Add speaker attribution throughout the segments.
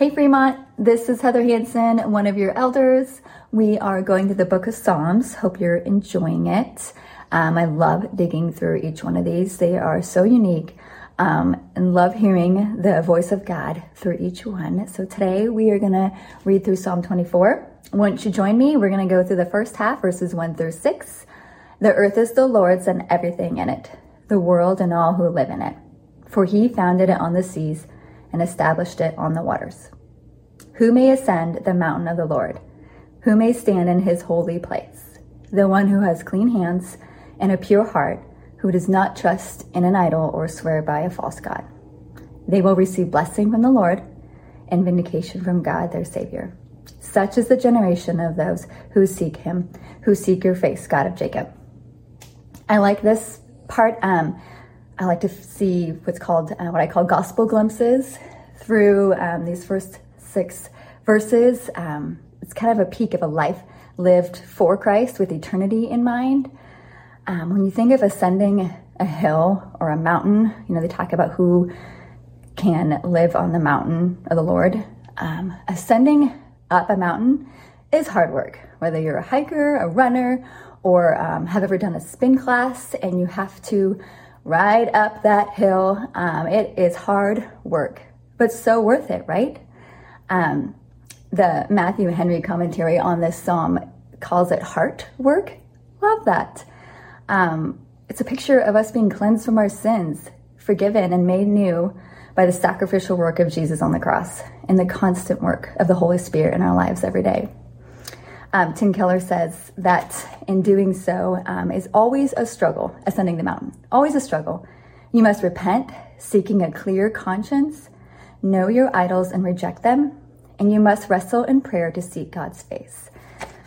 Speaker 1: Hey Fremont, this is Heather Hansen, one of your elders. We are going through the book of Psalms. Hope you're enjoying it. Um, I love digging through each one of these. They are so unique um, and love hearing the voice of God through each one. So today we are going to read through Psalm 24. Once you join me, we're going to go through the first half, verses 1 through 6. The earth is the Lord's and everything in it, the world and all who live in it. For he founded it on the seas and established it on the waters. Who may ascend the mountain of the Lord? Who may stand in his holy place? The one who has clean hands and a pure heart, who does not trust in an idol or swear by a false God. They will receive blessing from the Lord and vindication from God their Savior. Such is the generation of those who seek him, who seek your face, God of Jacob. I like this part. Um, I like to see what's called uh, what I call gospel glimpses through um, these first six verses. Um, it's kind of a peek of a life lived for Christ with eternity in mind. Um, when you think of ascending a hill or a mountain, you know, they talk about who can live on the mountain of the Lord. Um, ascending up a mountain is hard work, whether you're a hiker, a runner, or um, have ever done a spin class and you have to ride up that hill. Um, it is hard work, but so worth it, right? Um, the Matthew Henry commentary on this psalm calls it heart work. Love that. Um, it's a picture of us being cleansed from our sins, forgiven and made new by the sacrificial work of Jesus on the cross and the constant work of the Holy Spirit in our lives every day. Um, Tim Keller says that in doing so um, is always a struggle, ascending the mountain, always a struggle. You must repent, seeking a clear conscience, know your idols and reject them, and you must wrestle in prayer to seek God's face.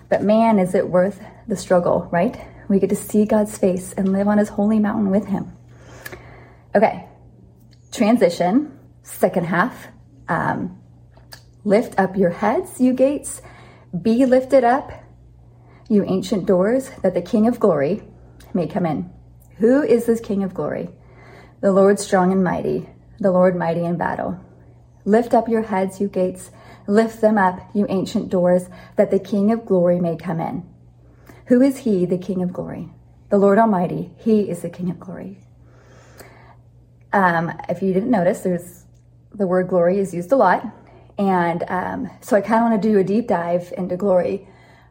Speaker 1: But man, is it worth the struggle, right? We get to see God's face and live on his holy mountain with him. Okay, transition, second half. Um, lift up your heads, you gates be lifted up, you ancient doors, that the King of glory may come in. Who is this King of glory? The Lord strong and mighty, the Lord mighty in battle. Lift up your heads, you gates, lift them up, you ancient doors, that the King of glory may come in. Who is he, the King of glory? The Lord Almighty, he is the King of glory. Um, if you didn't notice, there's the word glory is used a lot. And um, so I kind of want to do a deep dive into glory.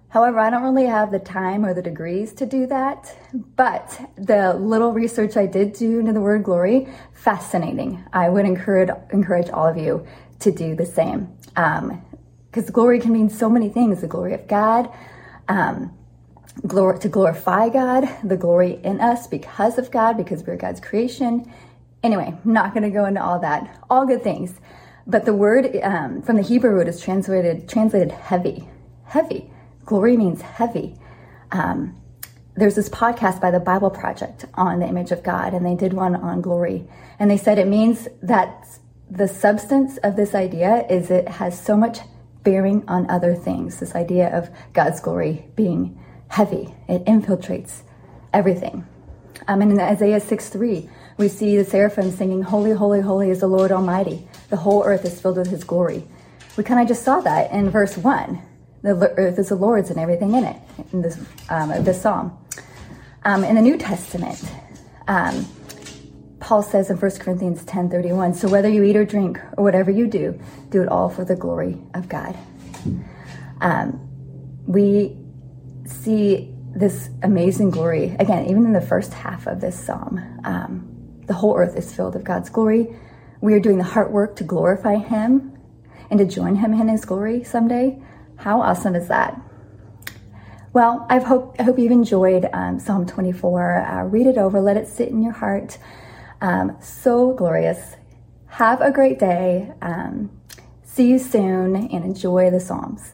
Speaker 1: However, I don't really have the time or the degrees to do that. But the little research I did do into the word glory, fascinating. I would encourage encourage all of you to do the same. Because um, glory can mean so many things: the glory of God, um, glory to glorify God, the glory in us because of God, because we're God's creation. Anyway, not going to go into all that. All good things. But the word um, from the Hebrew root is translated translated heavy. Heavy. Glory means heavy. Um, there's this podcast by the Bible Project on the image of God, and they did one on glory. And they said it means that the substance of this idea is it has so much bearing on other things. This idea of God's glory being heavy, it infiltrates everything. Um, and in Isaiah 6 3, we see the seraphim singing, Holy, holy, holy is the Lord Almighty. The whole earth is filled with his glory. We kind of just saw that in verse 1. The earth is the Lord's and everything in it, in this, um, this psalm. Um, in the New Testament, um, Paul says in 1 Corinthians 10 31, so whether you eat or drink or whatever you do, do it all for the glory of God. Um, we see this amazing glory, again, even in the first half of this psalm. Um, the whole earth is filled with God's glory. We are doing the heart work to glorify Him and to join Him in His glory someday. How awesome is that? Well, I hope, I hope you've enjoyed um, Psalm 24. Uh, read it over, let it sit in your heart. Um, so glorious. Have a great day. Um, see you soon and enjoy the Psalms.